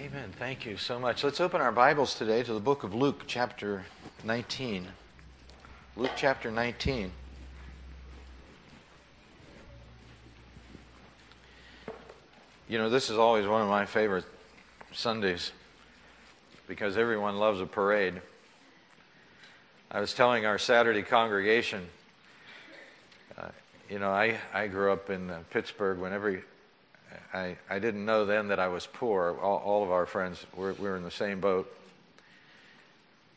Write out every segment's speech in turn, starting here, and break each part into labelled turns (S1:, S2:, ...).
S1: Amen. Thank you so much. Let's open our Bibles today to the book of Luke, chapter 19. Luke, chapter 19. You know, this is always one of my favorite Sundays because everyone loves a parade. I was telling our Saturday congregation, uh, you know, I, I grew up in uh, Pittsburgh when every, I, I didn't know then that I was poor. All, all of our friends were, we were in the same boat.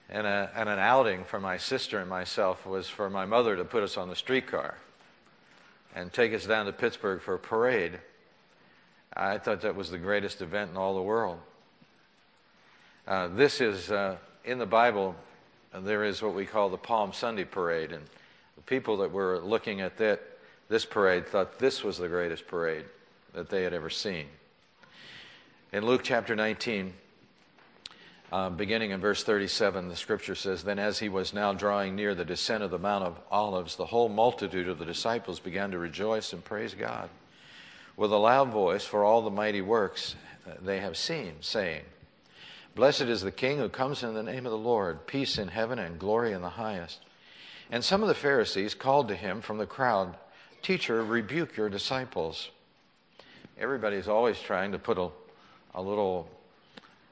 S1: And, a, and an outing for my sister and myself was for my mother to put us on the streetcar and take us down to Pittsburgh for a parade. I thought that was the greatest event in all the world. Uh, this is uh, in the Bible there is what we call the Palm Sunday parade. And the people that were looking at that, this parade thought this was the greatest parade that they had ever seen. In Luke chapter 19, uh, beginning in verse 37, the scripture says, Then as he was now drawing near the descent of the Mount of Olives, the whole multitude of the disciples began to rejoice and praise God with a loud voice for all the mighty works they have seen, saying, Blessed is the King who comes in the name of the Lord, peace in heaven and glory in the highest. And some of the Pharisees called to him from the crowd, Teacher, rebuke your disciples. Everybody's always trying to put a, a little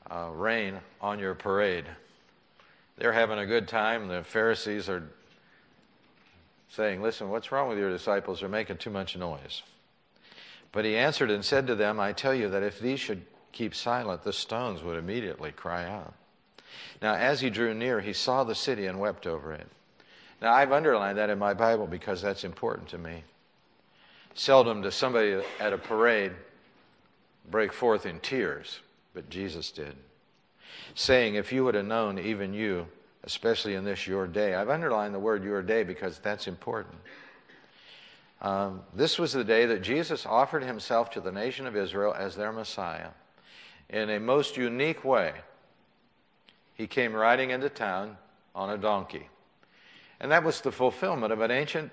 S1: uh, rain on your parade. They're having a good time. The Pharisees are saying, Listen, what's wrong with your disciples? They're making too much noise. But he answered and said to them, I tell you that if these should keep silent, the stones would immediately cry out. Now, as he drew near, he saw the city and wept over it. Now, I've underlined that in my Bible because that's important to me. Seldom does somebody at a parade break forth in tears, but Jesus did, saying, If you would have known, even you, especially in this your day. I've underlined the word your day because that's important. Um, this was the day that Jesus offered himself to the nation of Israel as their Messiah in a most unique way. He came riding into town on a donkey. And that was the fulfillment of an ancient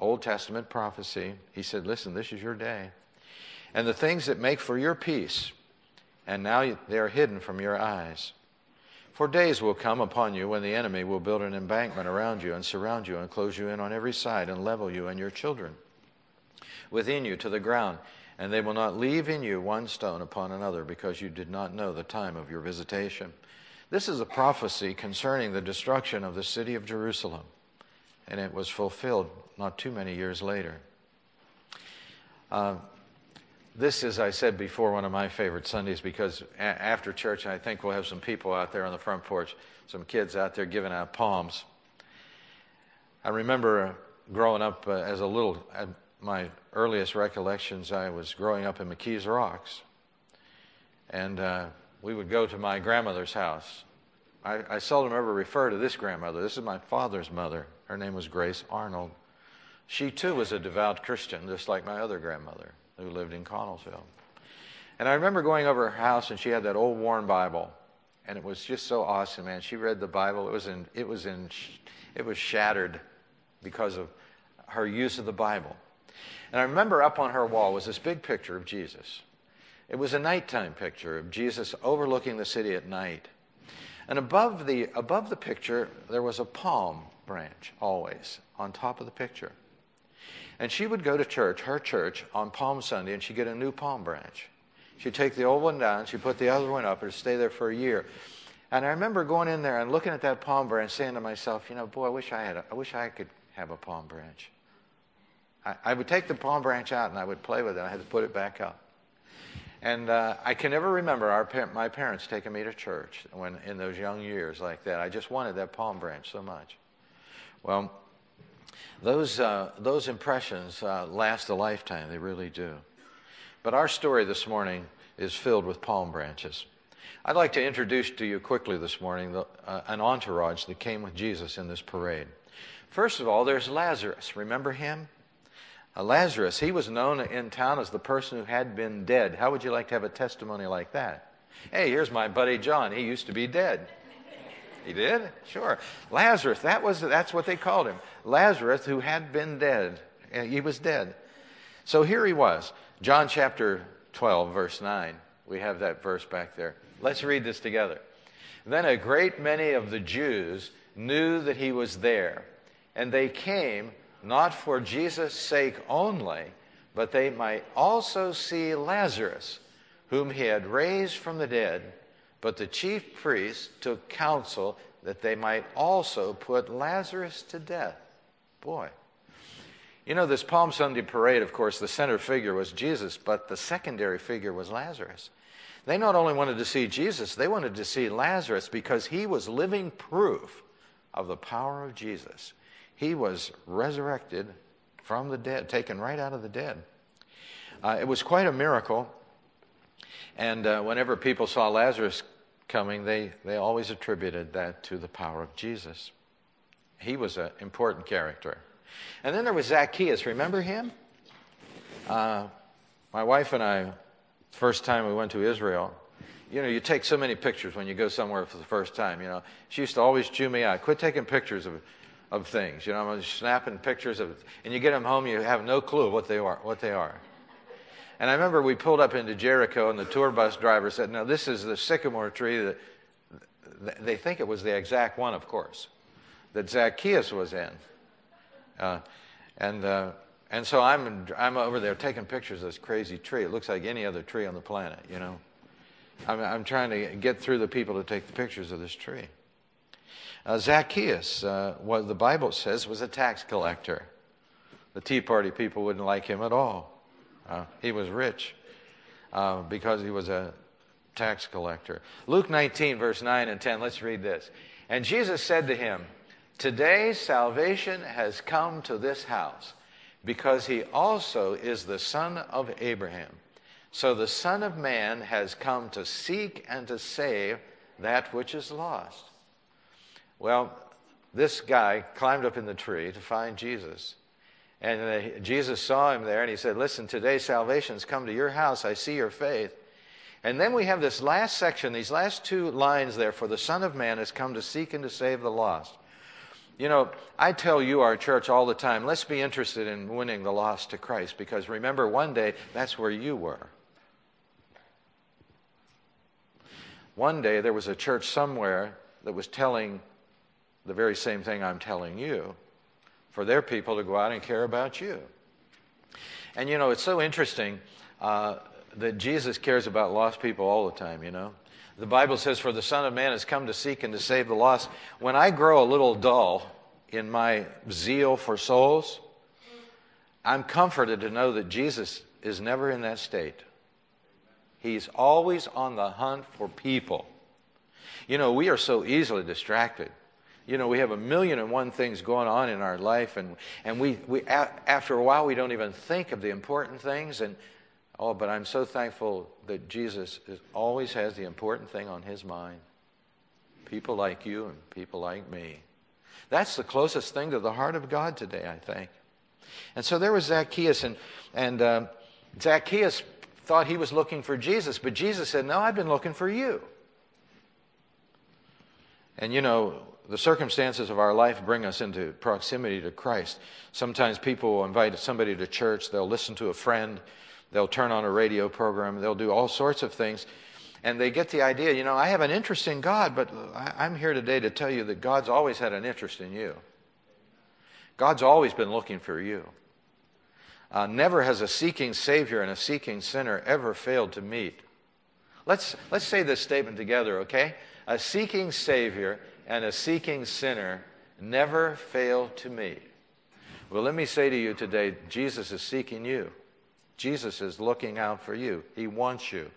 S1: Old Testament prophecy. He said, Listen, this is your day. And the things that make for your peace, and now they are hidden from your eyes. For days will come upon you when the enemy will build an embankment around you and surround you and close you in on every side and level you and your children within you to the ground and they will not leave in you one stone upon another because you did not know the time of your visitation. This is a prophecy concerning the destruction of the city of Jerusalem, and it was fulfilled not too many years later. Uh, this is, I said before, one of my favorite Sundays because a- after church, I think we'll have some people out there on the front porch, some kids out there giving out palms. I remember growing up uh, as a little, my earliest recollections, I was growing up in McKees Rocks. And uh, we would go to my grandmother's house. I, I seldom ever refer to this grandmother. This is my father's mother. Her name was Grace Arnold. She too was a devout Christian, just like my other grandmother who lived in Connellsville. And I remember going over her house, and she had that old worn Bible, and it was just so awesome, man. She read the Bible. It was in, it was in, it was shattered because of her use of the Bible. And I remember up on her wall was this big picture of Jesus. It was a nighttime picture of Jesus overlooking the city at night. And above the, above the picture, there was a palm branch always on top of the picture. And she would go to church, her church, on Palm Sunday, and she'd get a new palm branch. She'd take the old one down, she'd put the other one up, and stay there for a year. And I remember going in there and looking at that palm branch, saying to myself, you know, boy, I wish I had a, I wish I could have a palm branch. I, I, would take the palm branch out and I would play with it. I had to put it back up. And uh, I can never remember our my parents taking me to church when in those young years like that. I just wanted that palm branch so much. Well, those uh, those impressions uh, last a lifetime. They really do. But our story this morning is filled with palm branches. I'd like to introduce to you quickly this morning the, uh, an entourage that came with Jesus in this parade. First of all, there's Lazarus. Remember him? Uh, Lazarus, he was known in town as the person who had been dead. How would you like to have a testimony like that? Hey, here's my buddy John. He used to be dead. He did? Sure. Lazarus, that was, that's what they called him. Lazarus, who had been dead. He was dead. So here he was. John chapter 12, verse 9. We have that verse back there. Let's read this together. Then a great many of the Jews knew that he was there, and they came not for Jesus' sake only, but they might also see Lazarus, whom he had raised from the dead. But the chief priests took counsel that they might also put Lazarus to death. Boy. You know, this Palm Sunday parade, of course, the center figure was Jesus, but the secondary figure was Lazarus. They not only wanted to see Jesus, they wanted to see Lazarus because he was living proof of the power of Jesus. He was resurrected from the dead, taken right out of the dead. Uh, it was quite a miracle. And uh, whenever people saw Lazarus coming, they, they always attributed that to the power of Jesus. He was an important character. And then there was Zacchaeus. Remember him? Uh, my wife and I First time we went to Israel, you know, you take so many pictures when you go somewhere for the first time. You know, she used to always chew me out. Quit taking pictures of, of things. You know, I'm snapping pictures of, and you get them home, you have no clue what they are. What they are. And I remember we pulled up into Jericho, and the tour bus driver said, "No, this is the sycamore tree that they think it was the exact one, of course, that Zacchaeus was in." Uh, and uh, and so I'm, I'm over there taking pictures of this crazy tree. It looks like any other tree on the planet, you know. I'm, I'm trying to get through the people to take the pictures of this tree. Uh, Zacchaeus, uh, what the Bible says, was a tax collector. The Tea Party people wouldn't like him at all. Uh, he was rich uh, because he was a tax collector. Luke 19, verse 9 and 10, let's read this. And Jesus said to him, Today salvation has come to this house because he also is the son of Abraham. So the Son of Man has come to seek and to save that which is lost. Well, this guy climbed up in the tree to find Jesus. And Jesus saw him there and he said, Listen, today salvation's come to your house. I see your faith. And then we have this last section, these last two lines there for the Son of Man has come to seek and to save the lost. You know, I tell you, our church, all the time, let's be interested in winning the lost to Christ because remember, one day that's where you were. One day there was a church somewhere that was telling the very same thing I'm telling you for their people to go out and care about you. And you know, it's so interesting uh, that Jesus cares about lost people all the time, you know. The Bible says, For the Son of Man has come to seek and to save the lost. When I grow a little dull in my zeal for souls, I'm comforted to know that Jesus is never in that state. He's always on the hunt for people. You know, we are so easily distracted. You know, we have a million and one things going on in our life, and, and we, we, after a while, we don't even think of the important things. And Oh, but I'm so thankful that Jesus is, always has the important thing on his mind. People like you and people like me. That's the closest thing to the heart of God today, I think. And so there was Zacchaeus, and, and uh, Zacchaeus thought he was looking for Jesus, but Jesus said, No, I've been looking for you. And you know, the circumstances of our life bring us into proximity to Christ. Sometimes people will invite somebody to church, they'll listen to a friend, They'll turn on a radio program. They'll do all sorts of things. And they get the idea, you know, I have an interest in God, but I'm here today to tell you that God's always had an interest in you. God's always been looking for you. Uh, never has a seeking Savior and a seeking sinner ever failed to meet. Let's, let's say this statement together, okay? A seeking Savior and a seeking sinner never fail to meet. Well, let me say to you today Jesus is seeking you. Jesus is looking out for you. He wants you.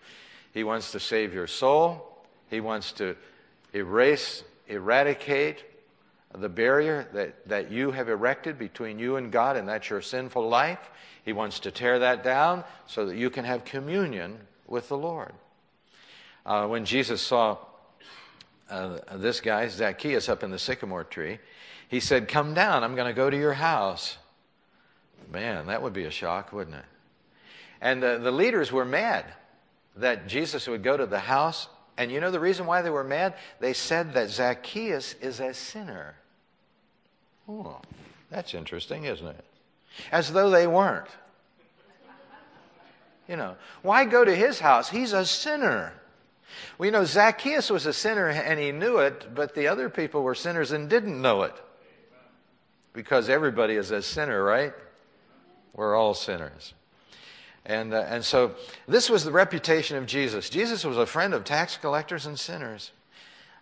S1: He wants to save your soul. He wants to erase, eradicate the barrier that, that you have erected between you and God, and that's your sinful life. He wants to tear that down so that you can have communion with the Lord. Uh, when Jesus saw uh, this guy, Zacchaeus, up in the sycamore tree, he said, Come down, I'm going to go to your house. Man, that would be a shock, wouldn't it? And the, the leaders were mad that Jesus would go to the house. And you know the reason why they were mad? They said that Zacchaeus is a sinner. Oh, that's interesting, isn't it? As though they weren't. You know, why go to his house? He's a sinner. We know Zacchaeus was a sinner and he knew it, but the other people were sinners and didn't know it. Because everybody is a sinner, right? We're all sinners. And, uh, and so this was the reputation of Jesus. Jesus was a friend of tax collectors and sinners.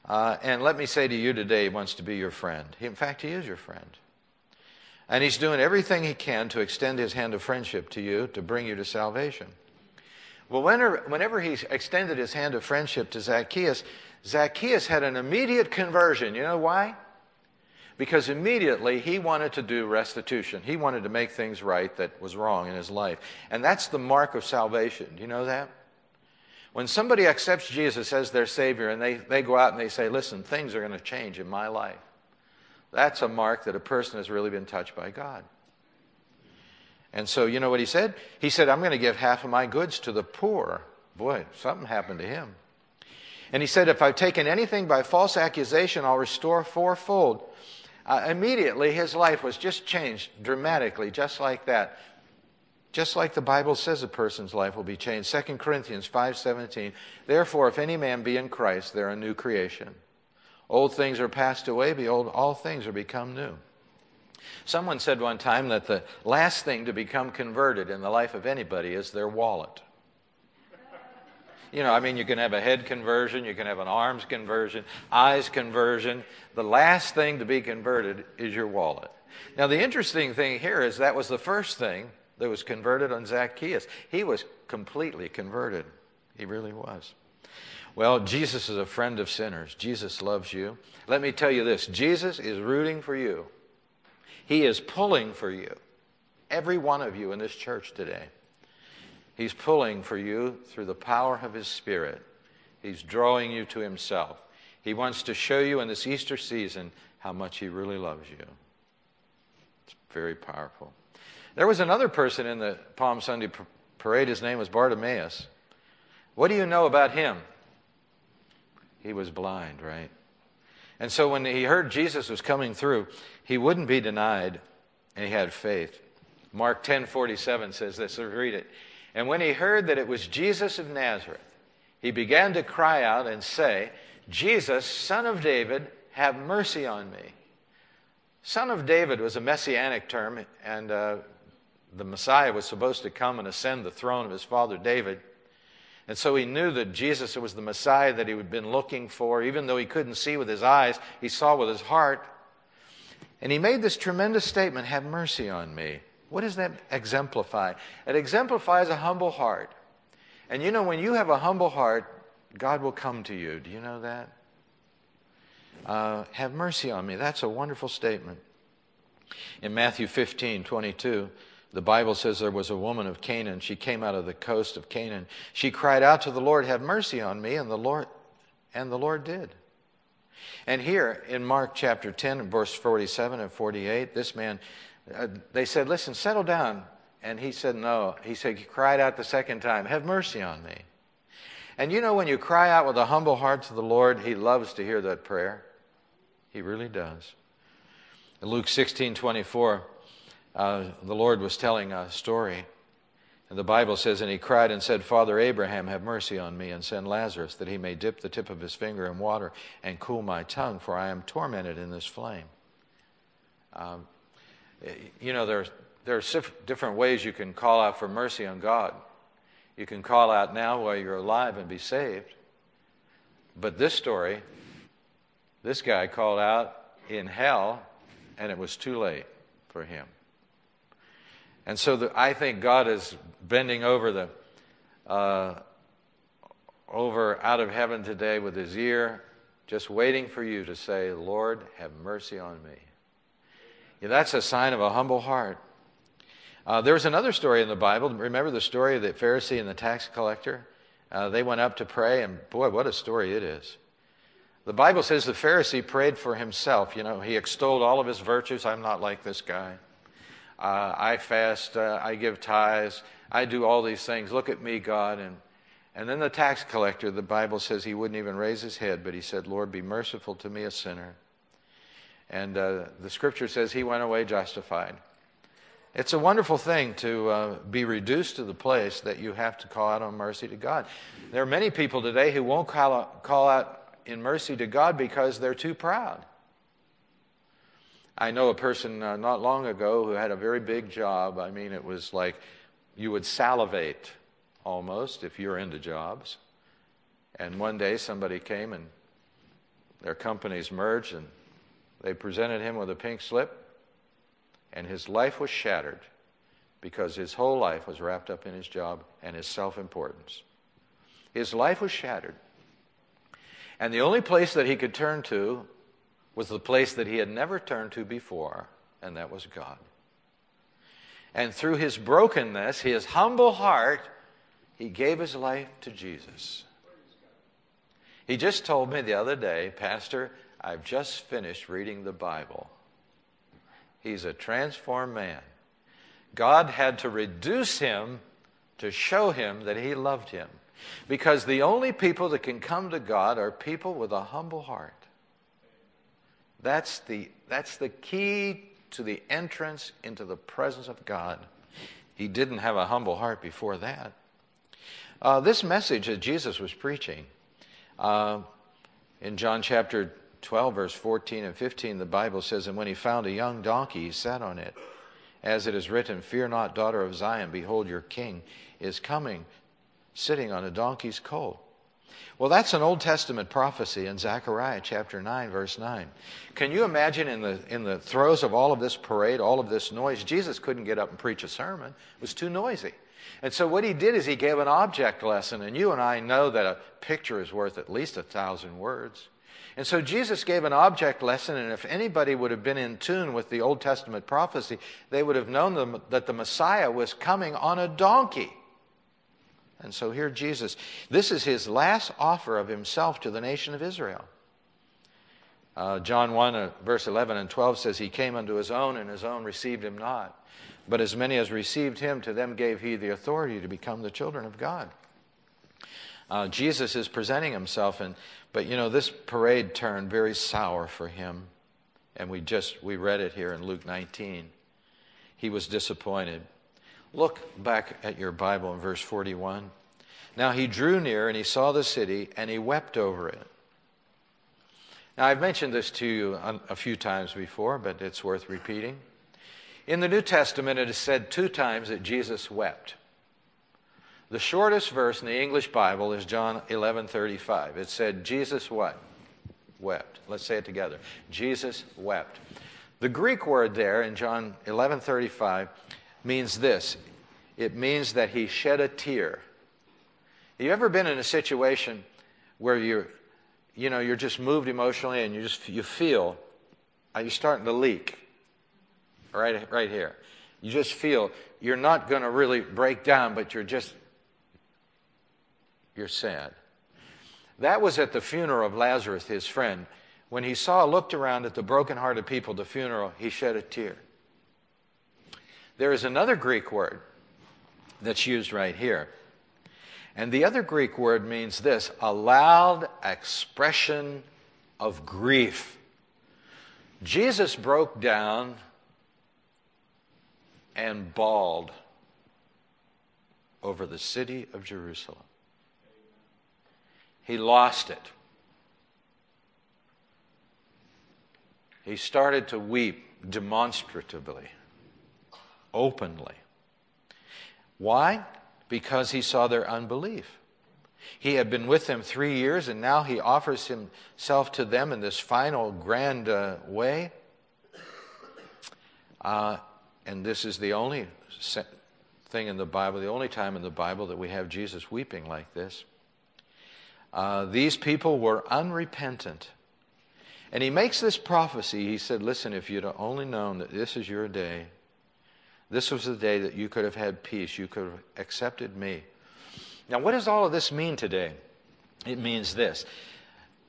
S1: Uh, and let me say to you today, he wants to be your friend. He, in fact, he is your friend. And he's doing everything he can to extend his hand of friendship to you to bring you to salvation. Well, whenever, he extended his hand of friendship to Zacchaeus, Zacchaeus had an immediate conversion. You know why? Because immediately he wanted to do restitution. He wanted to make things right that was wrong in his life. And that's the mark of salvation. Do you know that? When somebody accepts Jesus as their Savior and they, they go out and they say, Listen, things are going to change in my life, that's a mark that a person has really been touched by God. And so, you know what he said? He said, I'm going to give half of my goods to the poor. Boy, something happened to him. And he said, If I've taken anything by false accusation, I'll restore fourfold. Uh, immediately, his life was just changed dramatically, just like that. Just like the Bible says a person's life will be changed. 2 Corinthians 5:17. Therefore, if any man be in Christ, they're a new creation. Old things are passed away, behold, all things are become new. Someone said one time that the last thing to become converted in the life of anybody is their wallet. You know, I mean, you can have a head conversion, you can have an arms conversion, eyes conversion. The last thing to be converted is your wallet. Now, the interesting thing here is that was the first thing that was converted on Zacchaeus. He was completely converted. He really was. Well, Jesus is a friend of sinners. Jesus loves you. Let me tell you this Jesus is rooting for you, He is pulling for you. Every one of you in this church today. He's pulling for you through the power of His Spirit. He's drawing you to Himself. He wants to show you in this Easter season how much He really loves you. It's very powerful. There was another person in the Palm Sunday parade. His name was Bartimaeus. What do you know about him? He was blind, right? And so when he heard Jesus was coming through, he wouldn't be denied, and he had faith. Mark 10:47 says this. So read it. And when he heard that it was Jesus of Nazareth, he began to cry out and say, Jesus, son of David, have mercy on me. Son of David was a messianic term, and uh, the Messiah was supposed to come and ascend the throne of his father David. And so he knew that Jesus was the Messiah that he had been looking for. Even though he couldn't see with his eyes, he saw with his heart. And he made this tremendous statement Have mercy on me. What does that exemplify? It exemplifies a humble heart. And you know, when you have a humble heart, God will come to you. Do you know that? Uh, have mercy on me. That's a wonderful statement. In Matthew 15 22, the Bible says there was a woman of Canaan. She came out of the coast of Canaan. She cried out to the Lord, "Have mercy on me," and the Lord and the Lord did. And here in Mark chapter 10 verse 47 and 48, this man uh, they said, "Listen, settle down." And he said, "No." He said, he cried out the second time, "Have mercy on me." And you know when you cry out with a humble heart to the Lord, he loves to hear that prayer. He really does. In Luke 16:24, uh, the Lord was telling a story. And the Bible says, And he cried and said, Father Abraham, have mercy on me, and send Lazarus, that he may dip the tip of his finger in water and cool my tongue, for I am tormented in this flame. Um, you know, there, there are different ways you can call out for mercy on God. You can call out now while you're alive and be saved. But this story, this guy called out in hell, and it was too late for him. And so the, I think God is bending over the uh, over out of heaven today with his ear, just waiting for you to say, Lord, have mercy on me. Yeah, that's a sign of a humble heart. Uh, there's another story in the Bible. Remember the story of the Pharisee and the tax collector? Uh, they went up to pray, and boy, what a story it is. The Bible says the Pharisee prayed for himself. You know, he extolled all of his virtues. I'm not like this guy. Uh, I fast, uh, I give tithes, I do all these things. Look at me, God. And, and then the tax collector, the Bible says he wouldn't even raise his head, but he said, Lord, be merciful to me, a sinner. And uh, the scripture says he went away justified. It's a wonderful thing to uh, be reduced to the place that you have to call out on mercy to God. There are many people today who won't call out, call out in mercy to God because they're too proud. I know a person uh, not long ago who had a very big job. I mean, it was like you would salivate almost if you're into jobs. And one day somebody came and their companies merged and they presented him with a pink slip and his life was shattered because his whole life was wrapped up in his job and his self importance. His life was shattered. And the only place that he could turn to was the place that he had never turned to before, and that was God. And through his brokenness, his humble heart, he gave his life to Jesus. He just told me the other day, Pastor, I've just finished reading the Bible. He's a transformed man. God had to reduce him to show him that he loved him. Because the only people that can come to God are people with a humble heart. That's the, that's the key to the entrance into the presence of God. He didn't have a humble heart before that. Uh, this message that Jesus was preaching uh, in John chapter 12, verse 14 and 15, the Bible says, And when he found a young donkey, he sat on it. As it is written, Fear not, daughter of Zion, behold, your king is coming, sitting on a donkey's colt. Well, that's an Old Testament prophecy in Zechariah chapter 9, verse 9. Can you imagine in the, in the throes of all of this parade, all of this noise, Jesus couldn't get up and preach a sermon. It was too noisy. And so what he did is he gave an object lesson, and you and I know that a picture is worth at least a thousand words. And so Jesus gave an object lesson, and if anybody would have been in tune with the Old Testament prophecy, they would have known that the Messiah was coming on a donkey. And so here Jesus, this is his last offer of himself to the nation of Israel. Uh, John 1, uh, verse 11 and 12 says, He came unto his own, and his own received him not. But as many as received him, to them gave he the authority to become the children of God. Uh, Jesus is presenting himself, and but you know this parade turned very sour for him, and we just we read it here in Luke 19. He was disappointed. Look back at your Bible in verse 41. Now he drew near and he saw the city and he wept over it. Now I've mentioned this to you a few times before, but it's worth repeating. In the New Testament, it is said two times that Jesus wept. The shortest verse in the English Bible is John 11:35. It said Jesus what? Wept. Let's say it together. Jesus wept. The Greek word there in John 11:35 means this. It means that he shed a tear. Have you ever been in a situation where you're you know, you're just moved emotionally and you just you feel uh, are you starting to leak? Right right here. You just feel you're not going to really break down, but you're just you're sad. That was at the funeral of Lazarus, his friend. When he saw, looked around at the broken-hearted people at the funeral, he shed a tear. There is another Greek word that's used right here. And the other Greek word means this a loud expression of grief. Jesus broke down and bawled over the city of Jerusalem. He lost it. He started to weep demonstratively, openly. Why? Because he saw their unbelief. He had been with them three years, and now he offers himself to them in this final grand uh, way. Uh, and this is the only thing in the Bible, the only time in the Bible that we have Jesus weeping like this. Uh, these people were unrepentant. And he makes this prophecy. He said, Listen, if you'd only known that this is your day, this was the day that you could have had peace, you could have accepted me. Now, what does all of this mean today? It means this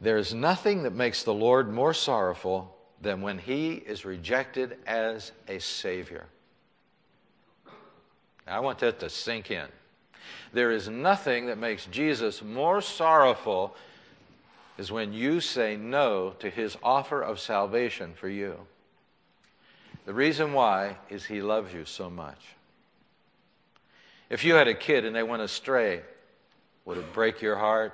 S1: there is nothing that makes the Lord more sorrowful than when he is rejected as a Savior. I want that to sink in. There is nothing that makes Jesus more sorrowful is when you say no to his offer of salvation for you. The reason why is He loves you so much. If you had a kid and they went astray, would it break your heart?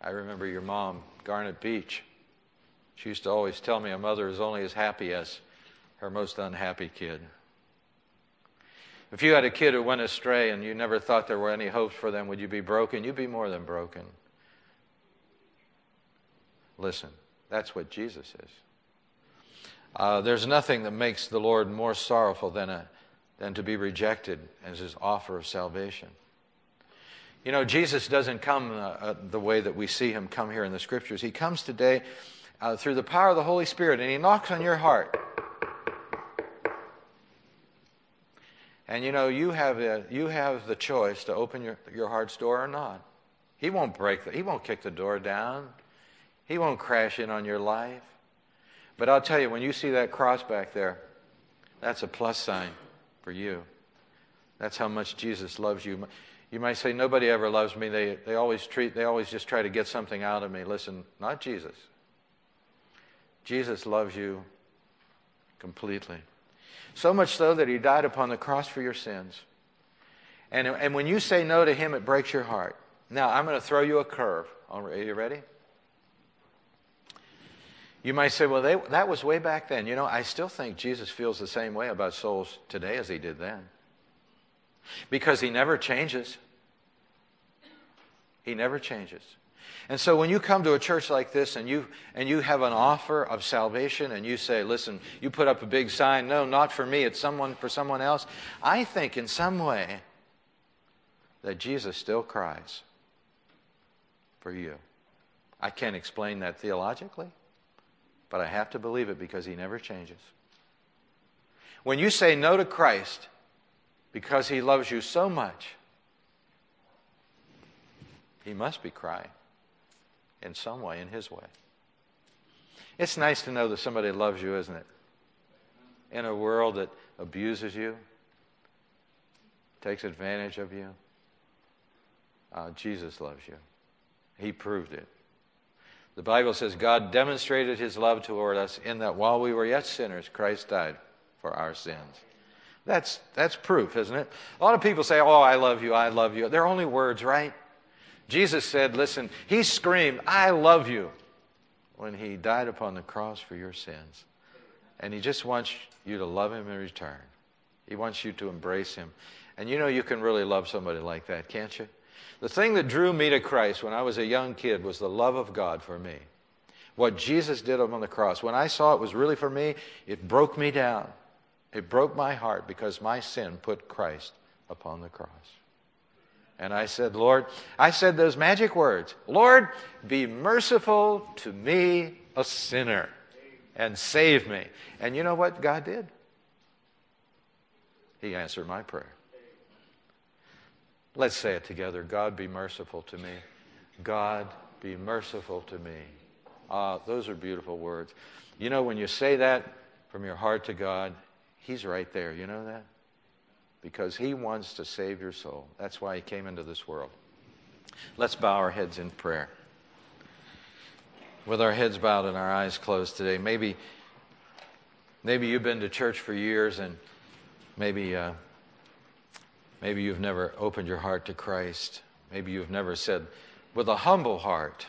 S1: I remember your mom, Garnet Beach. She used to always tell me a mother is only as happy as her most unhappy kid. If you had a kid who went astray and you never thought there were any hopes for them, would you be broken? You'd be more than broken. Listen, that's what Jesus is. Uh, there's nothing that makes the Lord more sorrowful than, a, than to be rejected as his offer of salvation. You know, Jesus doesn't come uh, uh, the way that we see him come here in the scriptures. He comes today uh, through the power of the Holy Spirit and he knocks on your heart. And you know, you have, a, you have the choice to open your, your heart's door or not. He won't break the, he won't kick the door down. He won't crash in on your life. But I'll tell you, when you see that cross back there, that's a plus sign for you. That's how much Jesus loves you. You might say, nobody ever loves me. They, they always treat, they always just try to get something out of me. Listen, not Jesus. Jesus loves you completely. So much so that he died upon the cross for your sins. And, and when you say no to him, it breaks your heart. Now, I'm going to throw you a curve. Are you ready? You might say, well, they, that was way back then. You know, I still think Jesus feels the same way about souls today as he did then. Because he never changes. He never changes. And so when you come to a church like this and you, and you have an offer of salvation and you say, listen, you put up a big sign, no, not for me, it's someone for someone else, I think in some way that Jesus still cries for you. I can't explain that theologically. But I have to believe it because he never changes. When you say no to Christ because he loves you so much, he must be crying in some way, in his way. It's nice to know that somebody loves you, isn't it? In a world that abuses you, takes advantage of you, uh, Jesus loves you. He proved it. The Bible says God demonstrated his love toward us in that while we were yet sinners, Christ died for our sins. That's, that's proof, isn't it? A lot of people say, Oh, I love you, I love you. They're only words, right? Jesus said, Listen, he screamed, I love you, when he died upon the cross for your sins. And he just wants you to love him in return. He wants you to embrace him. And you know you can really love somebody like that, can't you? The thing that drew me to Christ when I was a young kid was the love of God for me. What Jesus did on the cross. When I saw it was really for me, it broke me down. It broke my heart because my sin put Christ upon the cross. And I said, Lord, I said those magic words Lord, be merciful to me, a sinner, and save me. And you know what God did? He answered my prayer. Let's say it together. God be merciful to me. God be merciful to me. Ah, those are beautiful words. You know, when you say that from your heart to God, He's right there. You know that? Because He wants to save your soul. That's why He came into this world. Let's bow our heads in prayer. With our heads bowed and our eyes closed today, maybe, maybe you've been to church for years and maybe. Uh, Maybe you've never opened your heart to Christ. Maybe you've never said, with a humble heart.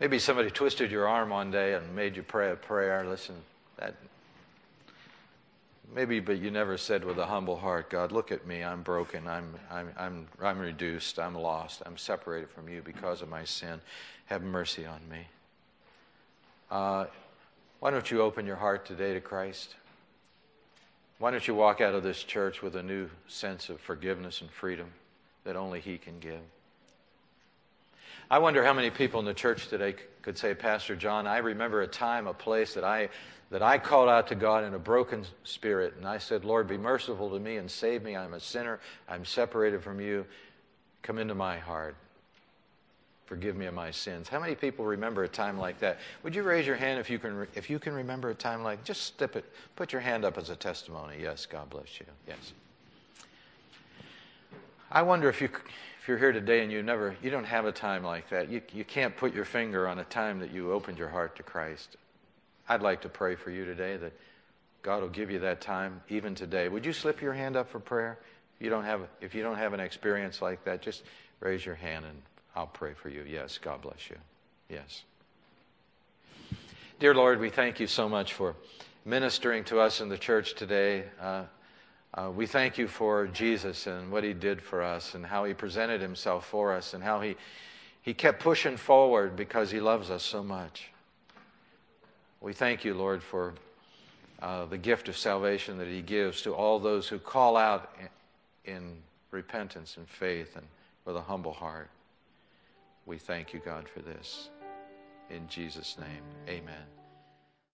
S1: Maybe somebody twisted your arm one day and made you pray a prayer. Listen, that maybe, but you never said with a humble heart, God, look at me. I'm broken. I'm, I'm, I'm, I'm reduced. I'm lost. I'm separated from you because of my sin. Have mercy on me. Uh, why don't you open your heart today to Christ? Why don't you walk out of this church with a new sense of forgiveness and freedom that only He can give? I wonder how many people in the church today could say, Pastor John, I remember a time, a place that I, that I called out to God in a broken spirit, and I said, Lord, be merciful to me and save me. I'm a sinner. I'm separated from you. Come into my heart. Forgive me of my sins. How many people remember a time like that? Would you raise your hand if you can, if you can remember a time like Just step it, put your hand up as a testimony. Yes, God bless you. Yes. I wonder if, you, if you're here today and you never, you don't have a time like that. You, you can't put your finger on a time that you opened your heart to Christ. I'd like to pray for you today that God will give you that time even today. Would you slip your hand up for prayer? If you don't have, if you don't have an experience like that, just raise your hand and I'll pray for you. Yes, God bless you. Yes. Dear Lord, we thank you so much for ministering to us in the church today. Uh, uh, we thank you for Jesus and what he did for us and how he presented himself for us and how he, he kept pushing forward because he loves us so much. We thank you, Lord, for uh, the gift of salvation that he gives to all those who call out in, in repentance and faith and with a humble heart. We thank you, God, for this. In Jesus' name, amen.